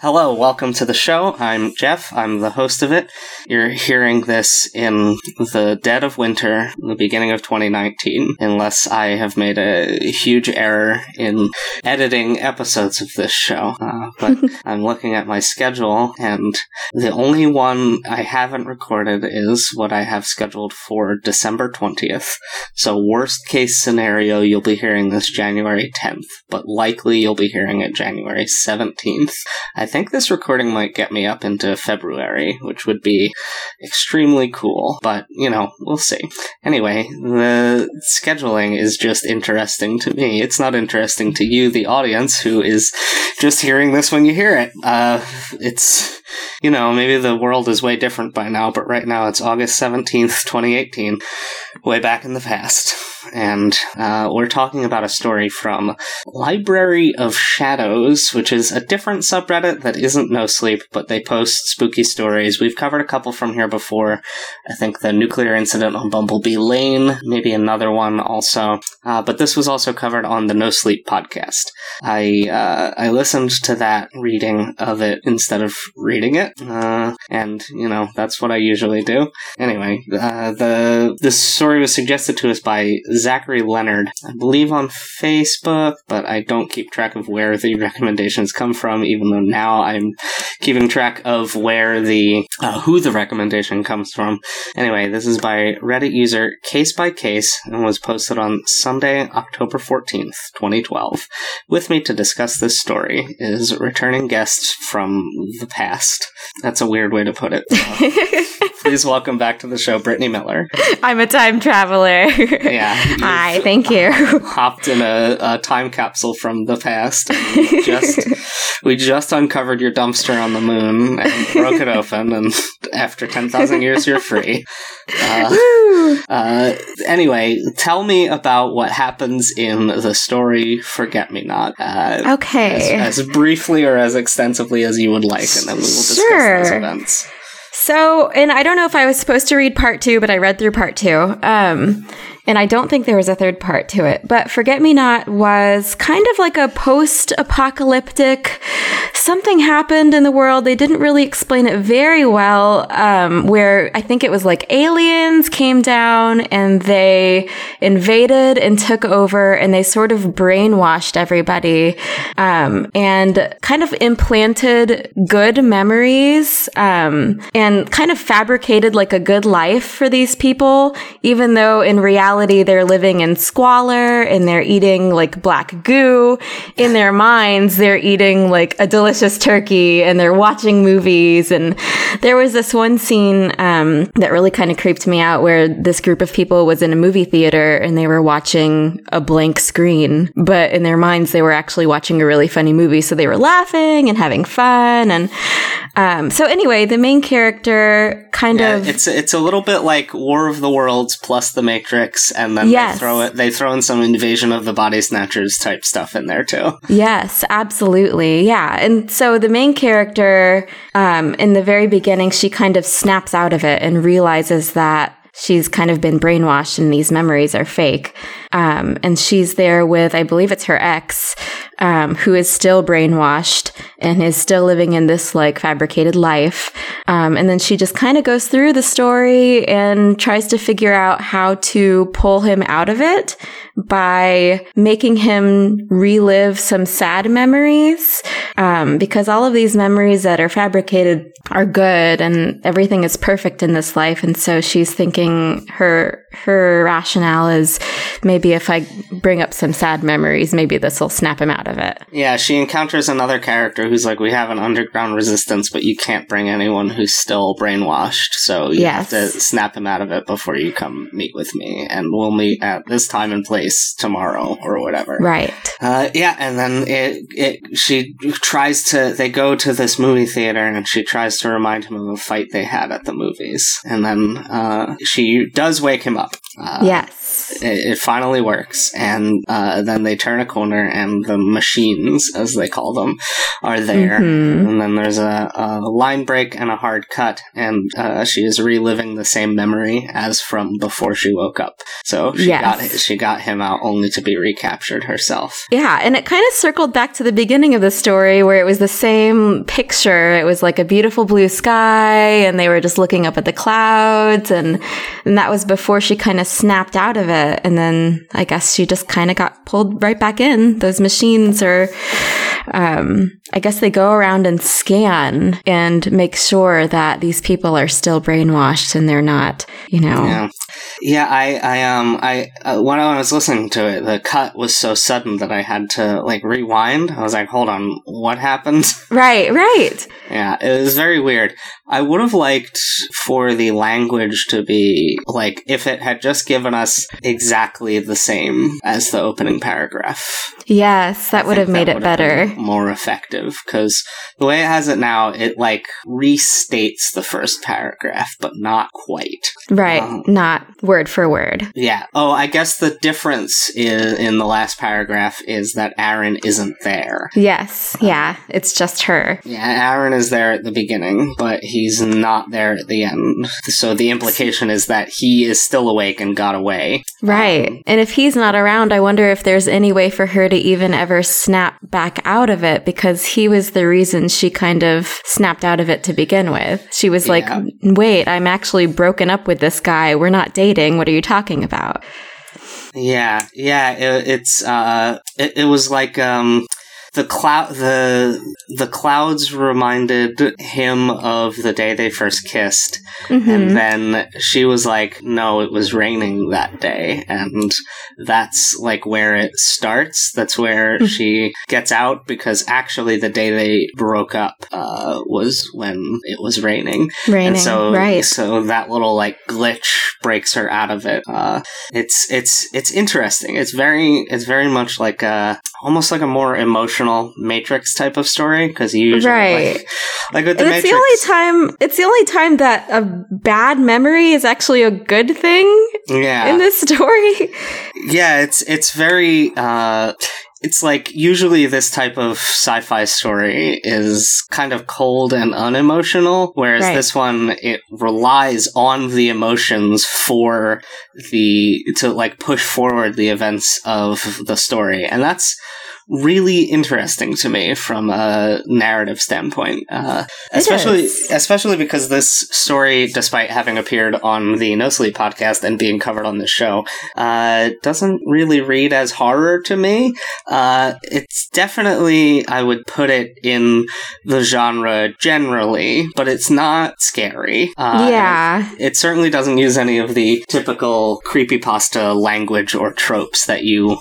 Hello, welcome to the show. I'm Jeff. I'm the host of it. You're hearing this in the dead of winter, the beginning of 2019, unless I have made a huge error in editing episodes of this show. Uh, but I'm looking at my schedule, and the only one I haven't recorded is what I have scheduled for December 20th. So, worst case scenario, you'll be hearing this January 10th, but likely you'll be hearing it January 17th. I think this recording might get me up into February, which would be extremely cool, but you know, we'll see. Anyway, the scheduling is just interesting to me. It's not interesting to you, the audience, who is just hearing this when you hear it. Uh, it's, you know, maybe the world is way different by now, but right now it's August 17th, 2018, way back in the past and uh, we're talking about a story from Library of Shadows, which is a different subreddit that isn't No Sleep, but they post spooky stories. We've covered a couple from here before. I think the nuclear incident on Bumblebee Lane, maybe another one also. Uh, but this was also covered on the No Sleep podcast. I uh, I listened to that reading of it instead of reading it, uh, and you know that's what I usually do. Anyway, uh, the this story was suggested to us by Zachary Leonard, I believe on Facebook, but I don't keep track of where the recommendations come from, even though now I'm keeping track of where the, uh, who the recommendation comes from. Anyway, this is by Reddit user Case by Case and was posted on Sunday, October 14th, 2012. With me to discuss this story is returning guests from the past. That's a weird way to put it. Please welcome back to the show, Brittany Miller. I'm a time traveler. Yeah. Hi, thank you. Hopped in a, a time capsule from the past. We just, we just uncovered your dumpster on the moon and broke it open, and after 10,000 years, you're free. Uh, uh, anyway, tell me about what happens in the story Forget Me Not. Uh, okay. As, as, briefly or as extensively as you would like, and then we will discuss sure. those events. So, and I don't know if I was supposed to read part two, but I read through part two. Um, and I don't think there was a third part to it. But Forget Me Not was kind of like a post apocalyptic something happened in the world. They didn't really explain it very well, um, where I think it was like aliens came down and they invaded and took over and they sort of brainwashed everybody um, and kind of implanted good memories um, and kind of fabricated like a good life for these people, even though in reality, reality, they're living in squalor and they're eating like black goo. In their minds, they're eating like a delicious turkey and they're watching movies. And there was this one scene um, that really kind of creeped me out where this group of people was in a movie theater and they were watching a blank screen, but in their minds, they were actually watching a really funny movie. So they were laughing and having fun. And um, so anyway, the main character kind yeah, of it's it's a little bit like War of the Worlds plus The Matrix, and then yes. they throw it they throw in some Invasion of the Body Snatchers type stuff in there too. Yes, absolutely, yeah. And so the main character, um, in the very beginning, she kind of snaps out of it and realizes that she's kind of been brainwashed and these memories are fake. Um, and she's there with, I believe it's her ex, um, who is still brainwashed and is still living in this like fabricated life. Um, and then she just kind of goes through the story and tries to figure out how to pull him out of it by making him relive some sad memories. Um, because all of these memories that are fabricated are good and everything is perfect in this life. And so she's thinking her, her rationale is maybe if I bring up some sad memories, maybe this will snap him out of it. Yeah, she encounters another character who's like, "We have an underground resistance, but you can't bring anyone who's still brainwashed, so you Yes. have to snap him out of it before you come meet with me, and we'll meet at this time and place tomorrow or whatever." Right. Uh, yeah, and then it, it, she tries to, they go to this movie theater and she tries to remind him of a fight they had at the movies. And then, uh, she does wake him up. Uh, yes. It, it finally works. And, uh, then they turn a corner and the machines, as they call them, are there. Mhm. And then there's a, a line break and a hard cut, and uh, she is reliving the same memory as from before she woke up. So she Yes. got she got him out only to be recaptured herself. Yeah, and it kind of circled back to the beginning of the story where it was the same picture. It was like a beautiful blue sky and they were just looking up at the clouds and and that was before she kind of snapped out of it and then I guess she just kind of got pulled right back in. Those machines are um I guess they go around and scan and make sure that these people are still brainwashed and they're not, you know. Yeah, yeah. I, I, um, I uh, when I was listening to it, the cut was so sudden that I had to like rewind. I was like, "Hold on, what happened?" Right, right. yeah, it was very weird. I would have liked for the language to be like if it had just given us exactly the same as the opening paragraph. Yes, that I would have made it better. more effective because the way it has it now, it like restates the first paragraph, but not quite. Right, Um, not word for word. Yeah. Oh, I guess the difference in, in the last paragraph is that Aaron isn't there. Yes, yeah, it's just her. Yeah, Aaron is there at the beginning, but he's not there at the end. So the implication is that he is still awake and got away. Right. Um, and if he's not around, I wonder if there's any way for her to even ever snap back out of it because he was the reason she kind of snapped out of it to begin with. She was like, wait, I'm actually broken up with this guy. We're not dating. What are you talking about? Yeah, yeah. It, it's uh, it, it was like um, the cloud the the clouds reminded him of the day they first kissed, Mhm. and then she was like, "No, it was raining that day," and that's like where it starts. That's where Mm. she gets out because actually the day they broke up uh, was when it was raining. Raining. And so, right. so that little like glitch breaks her out of it. Uh, it's it's it's interesting. It's very it's very much like a almost like a more emotional Matrix type of story because you usually Right. like, like with the And it's Matrix. the only time it's the only time that a bad memory is actually a good thing yeah, in this story. yeah. It's it's very. Uh, it's like usually this type of sci-fi story is kind of cold and unemotional, whereas Right. this one it relies on the emotions for the to like push forward the events of the story, and that's really interesting to me from a narrative standpoint. Uh, especially especially because this story, despite having appeared on the No Sleep podcast and being covered on this show, uh, doesn't really read as horror to me. Uh, it's definitely, I would put it in the genre generally, but it's not scary. Uh, yeah. It certainly doesn't use any of the typical creepypasta language or tropes that you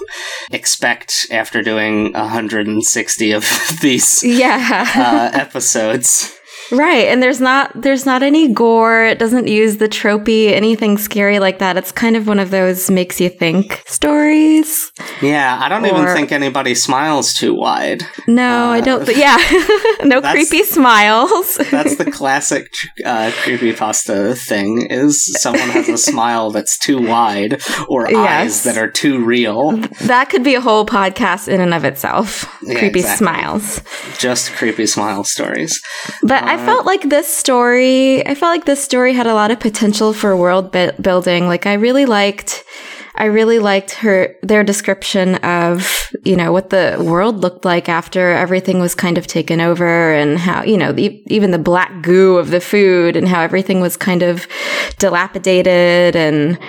expect after doing 160 of these Yeah. uh, episodes. Right, and there's not there's not any gore. It doesn't use the tropey anything scary like that. It's kind of one of those makes you think stories. Yeah, I don't even think anybody smiles too wide. No, I Uh, don't. But yeah, no creepy smiles. That's the classic uh, creepypasta thing: is someone has a smile that's too wide or Yes. eyes that are too real. that could be a whole podcast in and of itself. Yeah, creepy exactly. smiles. Just creepy smile stories. But I felt like this story, I felt like this story had a lot of potential for world bu- building. Like I really liked I really liked her their description of, you know, what the world looked like after everything was kind of taken over and how, you know, the, even the black goo of the food and how everything was kind of dilapidated and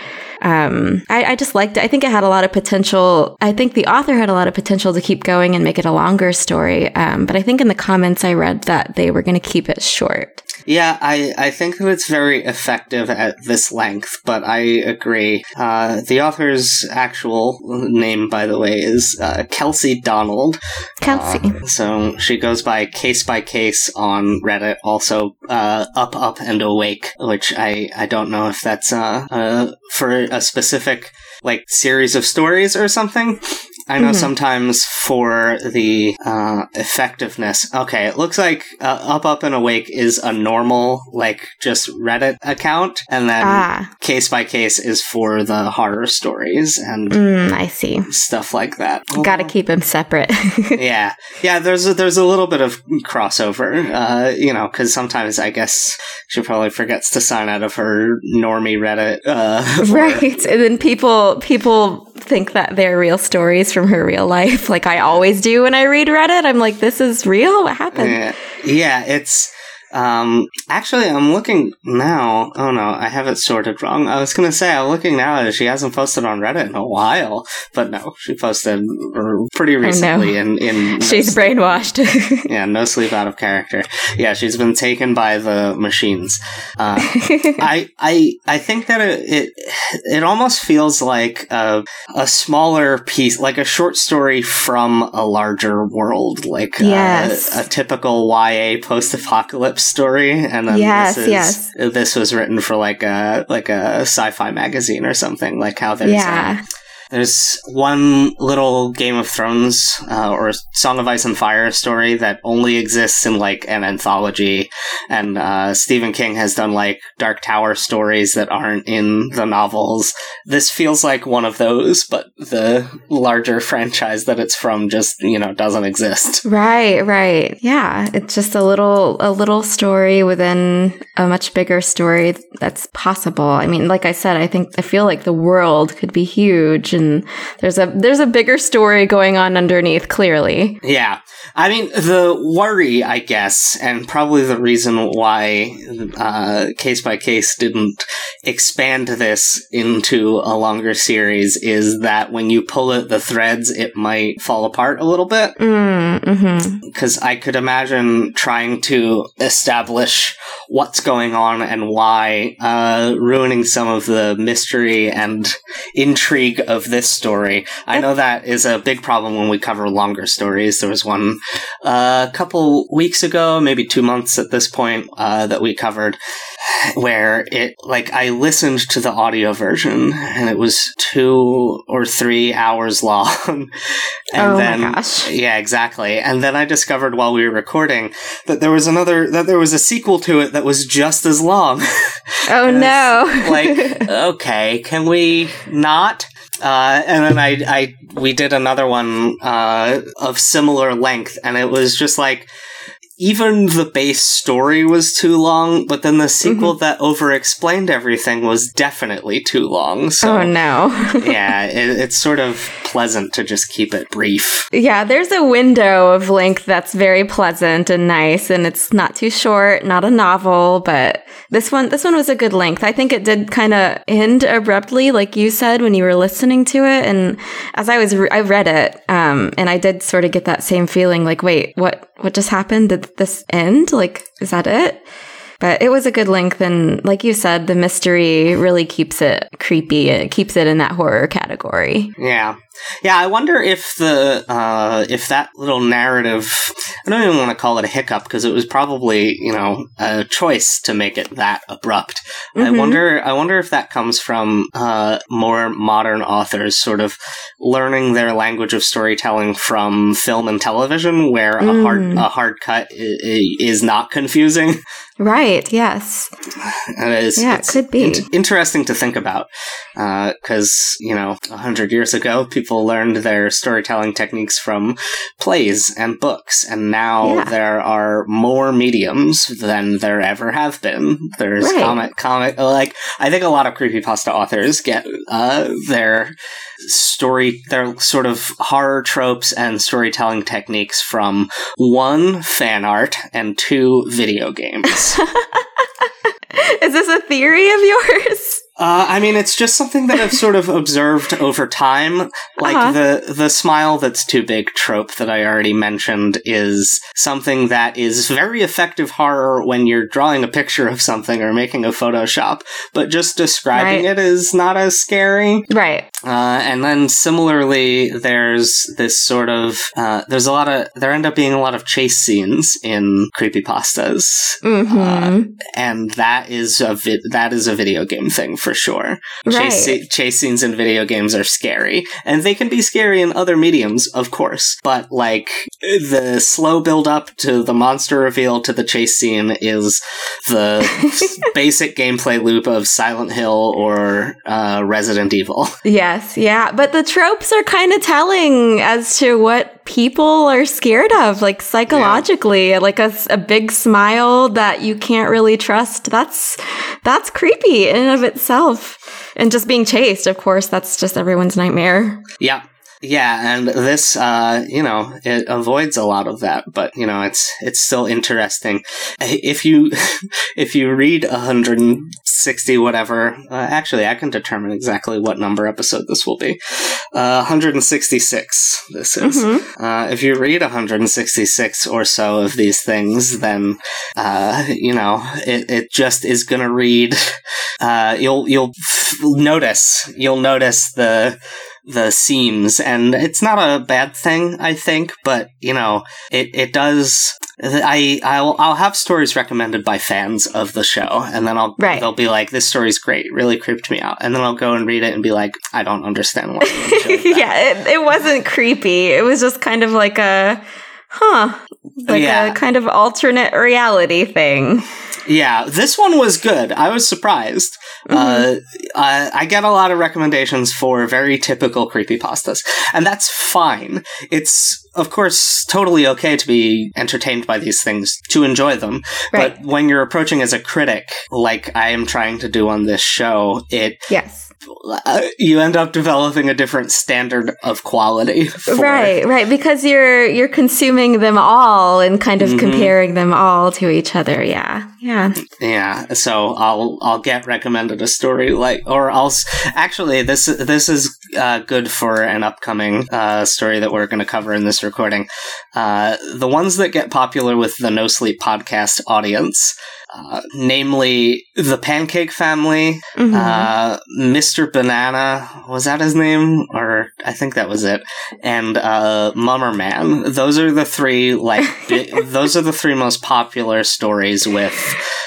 um, I, I just liked it. I think it had a lot of potential. I think the author had a lot of potential to keep going and make it a longer story. Um, but I think in the comments I read that they were going to keep it short. Yeah, I, I think that it's very effective at this length, but I agree. Uh, the author's actual name, by the way, is uh, Kelsey Donald. Kelsey. Uh, so she goes by case by case on Reddit, also uh, up, up, and awake, which I, I don't know if that's uh, uh, for a specific like series of stories or something. I know Mhm. sometimes for the uh, effectiveness. Okay, it looks like uh, Up Up and Awake is a normal, like just Reddit account, and then ah, Case by Case is for the horror stories and mm, I see. stuff like that. Got to keep them separate. yeah, yeah. There's a, there's a little bit of crossover, uh, you know, because sometimes I guess she probably forgets to sign out of her normie Reddit, uh, right. And then people people think that they're real stories from her real life, like I always do when I read Reddit. I'm like, this is real. What happened? Yeah, yeah, it's um actually I'm looking now. Oh no, I have it sorted wrong. I was gonna say I'm looking now and she hasn't posted on Reddit in a while, but no, she posted pretty recently in in She's brainwashed. yeah, no sleep out of character. Yeah, she's been taken by the machines. Uh, I I I think that it it, it almost feels like a, a smaller piece, like a short story from a larger world, like uh, Yes. a typical YA post-apocalypse story. And then Yes, this is, yes. this was written for like a like a sci-fi magazine or something. Like how there's yeah. um, there's one little Game of Thrones uh, or Song of Ice and Fire story that only exists in like an anthology, and uh, Stephen King has done like Dark Tower stories that aren't in the novels. This feels like one of those, but the larger franchise that it's from just you know doesn't exist. Right, right. Yeah, it's just a little a little story within a much bigger story that's possible. I mean, like I said, I think I feel like the world could be huge and there's a there's a bigger story going on underneath clearly. Yeah. I mean, the worry, I guess, and probably the reason why uh, Case by Case didn't expand this into a longer series is that when you pull at the threads, it might fall apart a little bit. Mm, mhm. Because I could imagine trying to establish what's going on and why, uh, ruining some of the mystery and intrigue of this story. I know that is a big problem when we cover longer stories. There was one uh, a couple weeks ago, maybe two months at this point, uh, that we covered where it like I listened to the audio version and it was two or three hours long. and Oh my then gosh. yeah, exactly. And then I discovered while we were recording that there was another that there was a sequel to it that was just as long. Oh no. like, okay, can we not? Uh, and then I, I, we did another one uh, of similar length, and it was just like, even the base story was too long, but then the sequel Mm-hmm. that over-explained everything was definitely too long. So oh no. yeah, it, it's sort of pleasant to just keep it brief. Yeah, there's a window of length that's very pleasant and nice, and it's not too short, not a novel, but this one, this one was a good length. I think it did kind of end abruptly, like you said when you were listening to it, and as I was, re- I read it, um, and I did sort of get that same feeling, like, wait, what, what just happened? Did this end? Like, is that it? But it was a good length, and like you said, the mystery really keeps it creepy. It keeps it in that horror category. Yeah. Yeah, I wonder if the uh, if that little narrative I don't even want to call it a hiccup because it was probably, you know, a choice to make it that abrupt. I Mhm. wonder I wonder if that comes from uh, more modern authors sort of learning their language of storytelling from film and television where a hard Mm. a hard cut i- i- is not confusing. Right. Yes. And it's, Yeah, it could be. in- interesting to think about because you know a hundred years ago people learned their storytelling techniques from plays and books, and now Yeah. there are more mediums than there ever have been. There's Right. comic, comic. Like I think a lot of creepypasta authors get uh, their story, their sort of horror tropes and storytelling techniques from one fan art and two video games. Is this a theory of yours? Uh, I mean, it's just something that I've sort of observed over time. Like Uh-huh. the the smile that's too big trope that I already mentioned is something that is very effective horror when you're drawing a picture of something or making a Photoshop, but just describing Right. it is not as scary. Right. Uh, and then similarly, there's this sort of uh, there's a lot of there end up being a lot of chase scenes in creepypastas, Mm-hmm. and that is a vi- that is a video game thing for sure. right. Chase, chase scenes in video games are scary, and they can be scary in other mediums, of course. But like the slow build up to the monster reveal to the chase scene is the basic gameplay loop of Silent Hill or uh, Resident Evil. Yes, yeah. But the tropes are kind of telling as to what people are scared of, like psychologically. Like a big smile that you can't really trust. That's that's creepy in and of itself. And just being chased, of course, that's just everyone's nightmare. Yeah. Yeah, and this, uh, you know, it avoids a lot of that, but you know, it's it's still interesting. If you if you read 160 whatever, uh, actually, I can determine exactly what number episode this will be. Uh, 166. This is. Mhm. Uh, if you read 166 or so of these things, then uh, you know it, it just is going to read. Uh, you'll you'll f- notice you'll notice the the seams, and it's not a bad thing, I think. But you know, it it does. I I'll I'll have stories recommended by fans of the show, and then I'll Right. they'll be like, "This story's great, really creeped me out," and then I'll go and read it and be like, "I don't understand why." you enjoyed that." yeah, it, it wasn't creepy. It was just kind of like a, huh, like Yeah. a kind of alternate reality thing. Yeah, this one was good. I was surprised. Uh, I, I get a lot of recommendations for very typical creepypastas, and that's fine. It's, of course, totally okay to be entertained by these things, to enjoy them. Right. But when you're approaching as a critic, like I am trying to do on this show, it Yes. Uh, you end up developing a different standard of quality. For, Right, right, because you're you're consuming them all and kind of Mhm. comparing them all to each other. Yeah, yeah. Yeah, so I'll I'll get recommended a story like, or I'll actually this this is uh, good for an upcoming uh, story that we're going to cover in this recording. Uh, the ones that get popular with the No Sleep podcast audience, uh, namely the Pancake Family, Mhm. uh, Mr. Banana, was that his name? Or I think that was it. And uh, Mummer Man. Those are the three like bi- those are the three most popular stories with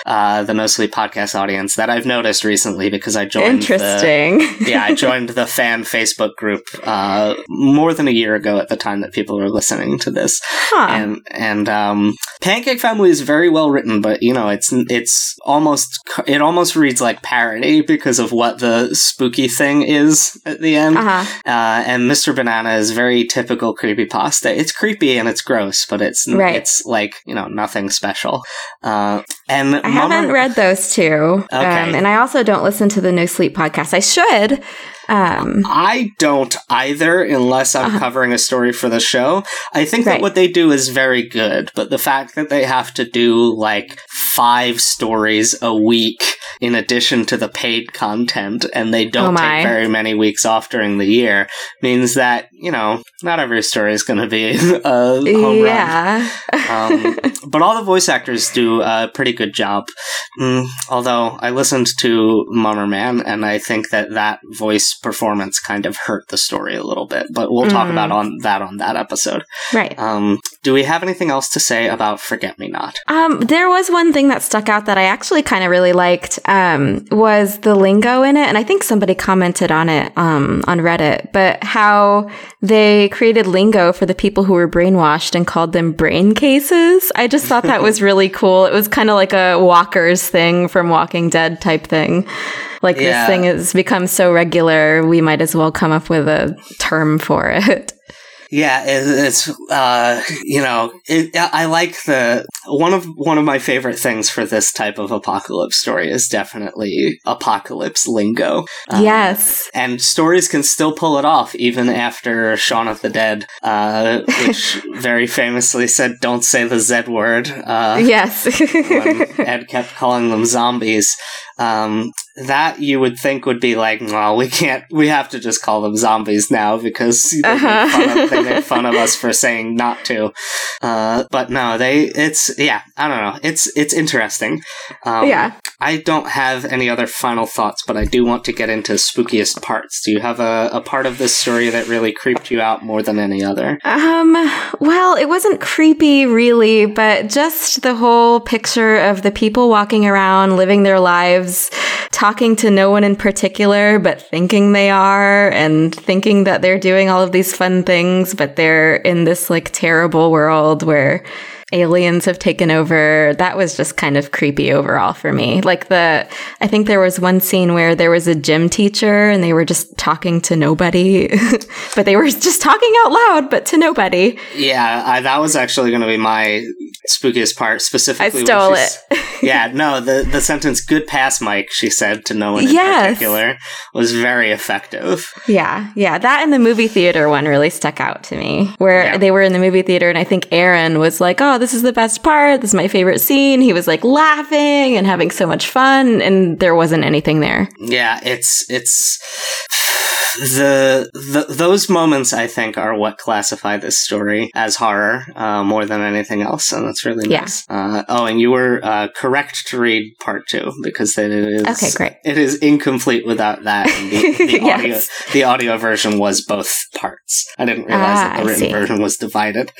uh, the No Sleep podcast audience that I've noticed recently because I joined. The, Interesting. yeah, I joined the fan Facebook group uh, more than a year ago at the time that people were listening to this huh. and and um, Pancake Family is very well written, but you know it's it's almost it almost reads like parody because of what the spooky thing is at the end. Uh-huh. Uh, and Mr. Banana is very typical creepy pasta. It's creepy and it's gross, but it's Right. it's like you know nothing special. Uh, and I haven't read those two. Okay. Um, and I also don't listen to the No Sleep podcast. I should. Um, I don't either, unless I'm Uh-huh. covering a story for the show. I think that what they do is very good, but the fact that they have to do like five stories a week in addition to the paid content, and they Oh don't my. take very many weeks off during the year, means that, you know, not every story is going to be a home run. Um, but all the voice actors do a pretty good job. Mm, although I listened to Mummer Man, and I think that that voice performance kind of hurt the story a little bit. But we'll talk Mm. about on that on that episode. right. Um, do we have anything else to say about Forget Me Not? Um, there was one thing that stuck out that I actually kind of really liked. Um, was the lingo in it, and I think somebody commented on it um, on Reddit. But how they created lingo for the people who were brainwashed and called them brain cases. I just thought that was really cool. It was kind of like a Walker's thing from Walking Dead type thing. Like Yeah. this thing has become so regular, we might as well come up with a term for it. Yeah, it, it's uh, you know, it, I like the one of one of my favorite things for this type of apocalypse story is definitely apocalypse lingo. Um, yes. and stories can still pull it off even after Shaun of the Dead, uh, which very famously said, "Don't say the Z word." Uh, yes. Ed kept calling them zombies. Um, that you would think would be like, well, we can't, we have to just call them zombies now because they, Uh-huh. make, fun of, they make fun of us for saying not to. Uh, but no, they, it's, yeah, I don't know. It's, it's interesting. Um, yeah. I don't have any other final thoughts, but I do want to get into spookiest parts. Do you have a, a part of this story that really creeped you out more than any other? Um, well, it wasn't creepy really, but just the whole picture of the people walking around, living their lives, talking to no one in particular, but thinking they are and thinking that they're doing all of these fun things, but they're in this like terrible world where aliens have taken over. That was just kind of creepy overall for me. Like the, I think there was one scene where there was a gym teacher and they were just talking to nobody, but they were just talking out loud, but to nobody. Yeah, I, that was actually going to be my spookiest part, specifically. when stole it. yeah, no, the, the sentence "good pass, Mike," she said to no one in Yes. particular, was very effective. Yeah, yeah. That and the movie theater one really stuck out to me, where Yeah. they were in the movie theater, and I think Aaron was like, "Oh, this is the best part. This is my favorite scene." He was like laughing and having so much fun, and there wasn't anything there. Yeah, it's it's the, the those moments I think are what classify this story as horror uh, more than anything else, and that's really Yeah. nice. Uh, oh, and you were uh, correct to read part two because it is Okay, great. It is incomplete without that. And the, the audio Yes. the audio version was both parts. I didn't realize Ah, that the written version was divided.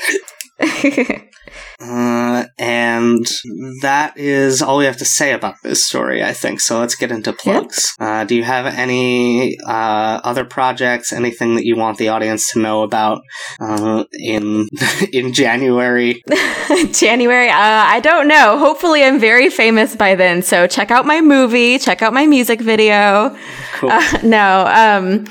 Uh, and that is all we have to say about this story, I think. So let's get into plugs. Uh, do you have any uh, other projects, anything that you want the audience to know about uh, in in January? January. Uh, I don't know. Hopefully, I'm very famous by then. So check out my movie. Check out my music video. Cool. Uh, no. Um,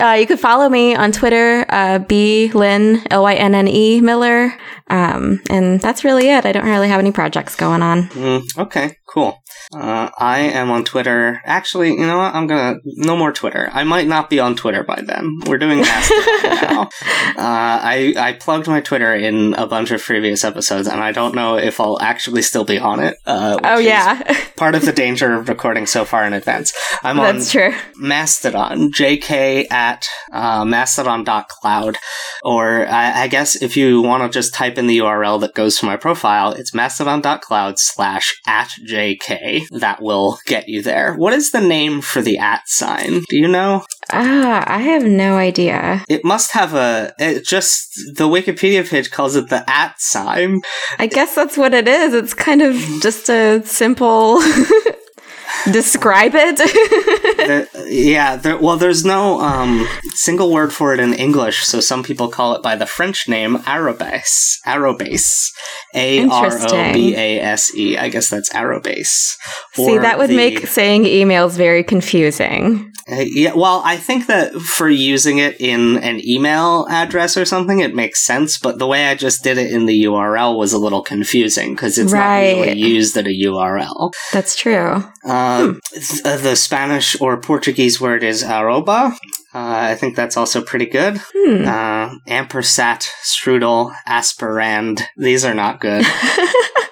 uh, you could follow me on Twitter. Uh, B Lynne L Y N N E Miller. Um, and that's really it. I don't really have any projects going on. Mm, okay, cool. Uh, I am on Twitter. Actually, you know what? I'm gonna no more Twitter. I might not be on Twitter by then. We're doing Mastodon now. Uh, I I plugged my Twitter in a bunch of previous episodes, and I don't know if I'll actually still be on it. Uh, Oh yeah, part of the danger of recording so far in advance. I'm that's on true. Mastodon, jk at uh, mastodon.cloud. Or I, I guess if you want to just type in the URL that goes to my profile, it's mastodon.cloud slash at jk. That will get you there. What is the name for the at sign? Do you know? Ah, I have no idea. It must have a, it just, the Wikipedia page calls it the at sign. I guess that's what it is. It's kind of just a simple describe it. There- yeah, there, well, there's no um, single word for it in English, so some people call it by the French name arobase. Arobase. A R O B A S E. I guess that's arobase. See, that would the- make saying emails very confusing. Uh, yeah, well, I think that for using it in an email address or something, it makes sense, but the way I just did it in the URL was a little confusing because it's Right. not usually used at a URL. That's true. Uh, th- uh, the Spanish or Portuguese word is arroba. Uh, I think that's also pretty good. Hmm. Uh, ampersat, strudel, asperand. These are not good.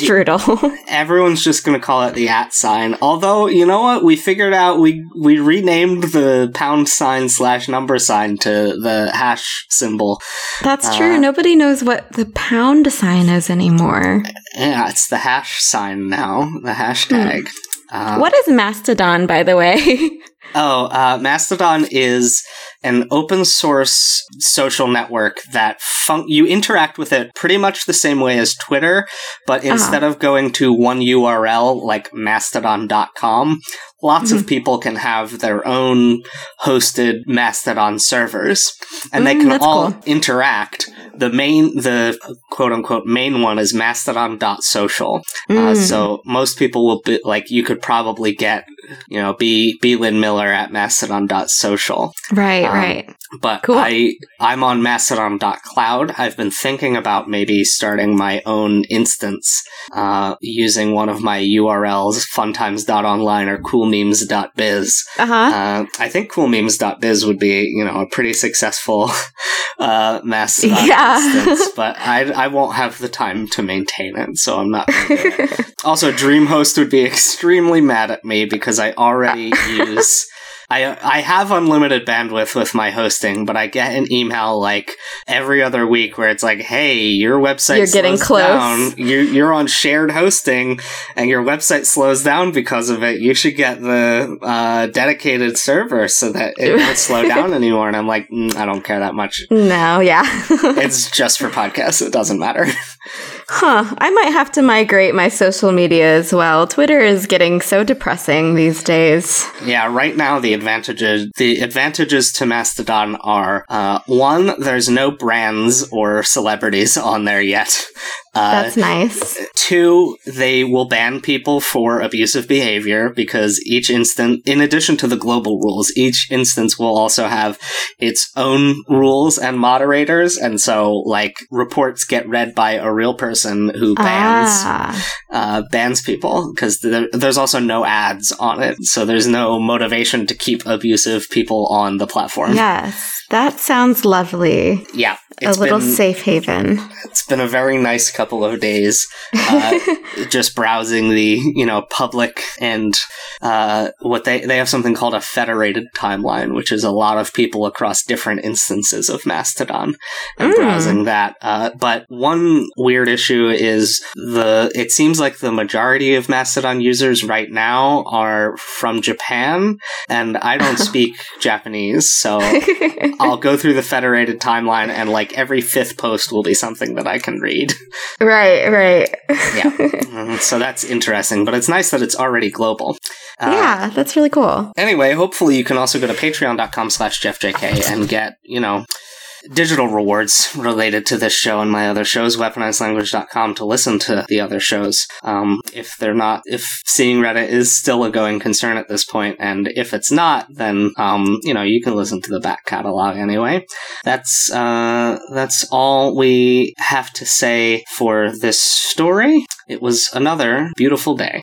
Strudel. Everyone's just going to call it the at sign. Although, you know what? We figured out we we renamed the pound sign slash number sign to the hash symbol. That's Uh, true. Nobody knows what the pound sign is anymore. Yeah, it's the hash sign now. The hashtag. Uh, what is Mastodon, by the way? Oh, uh, Mastodon is an open source social network that fun- you interact with it pretty much the same way as Twitter, but instead of going to one URL like mastodon.com, lots of people can have their own hosted Mastodon servers and they Mm, can all cool. interact. The main, the quote unquote main one is mastodon.social. Uh, Mm. so most people will be like, you could probably get, you know, be, be Lynn Miller at mastodon.social. right, um, right. But Cool. I I'm on Mastodon.cloud. I've been thinking about maybe starting my own instance uh, using one of my URLs, funtimes.online or coolmemes.biz. Uh huh. Uh, I think coolmemes.biz would be, you know, a pretty successful uh, Mastodon Yeah. instance, but I, I won't have the time to maintain it, so I'm not. also, DreamHost would be extremely mad at me because I already use. I I have unlimited bandwidth with my hosting, but I get an email like every other week where it's like, "Hey, your website You're getting close. down. You you're on shared hosting, and your website slows down because of it. You should get the uh, dedicated server so that it won't slow down anymore." And I'm like, mm, I don't care that much. no, yeah. It's just for podcasts. It doesn't matter. huh. I might have to migrate my social media as well. Twitter is getting so depressing these days. Yeah, right now the advantages the advantages to Mastodon are uh, one, there's no brands or celebrities on there yet. Uh, That's nice. Two, they will ban people for abusive behavior because each instance, in addition to the global rules, each instance will also have its own rules and moderators. And so, like, reports get read by a real person who bans Ah, uh, bans people because there, there's also no ads on it, so there's no motivation to keep abusive people on the platform. yes. That sounds lovely. Yeah, A little been, safe haven. It's been a very nice couple of days, uh, just browsing the you know public and uh, what they they have something called a federated timeline, which is a lot of people across different instances of Mastodon, and Mm. browsing that. Uh, but one weird issue is the it seems like the majority of Mastodon users right now are from Japan, and I don't speak Japanese, so I'll go through the federated timeline, and like every fifth post will be something that I can read. Right, right. Yeah. Mhm, so that's interesting, but it's nice that it's already global. Uh, yeah, that's really cool. Anyway, hopefully you can also go to patreon.com slash jeffjk and get, you know, digital rewards related to this show and my other shows, weaponizedlanguage.com to listen to the other shows. Um, if they're not, if seeing Reddit is still a going concern at this point, and if it's not, then, um, you know, you can listen to the back catalog anyway. That's, uh, that's all we have to say for this story. It was another beautiful day.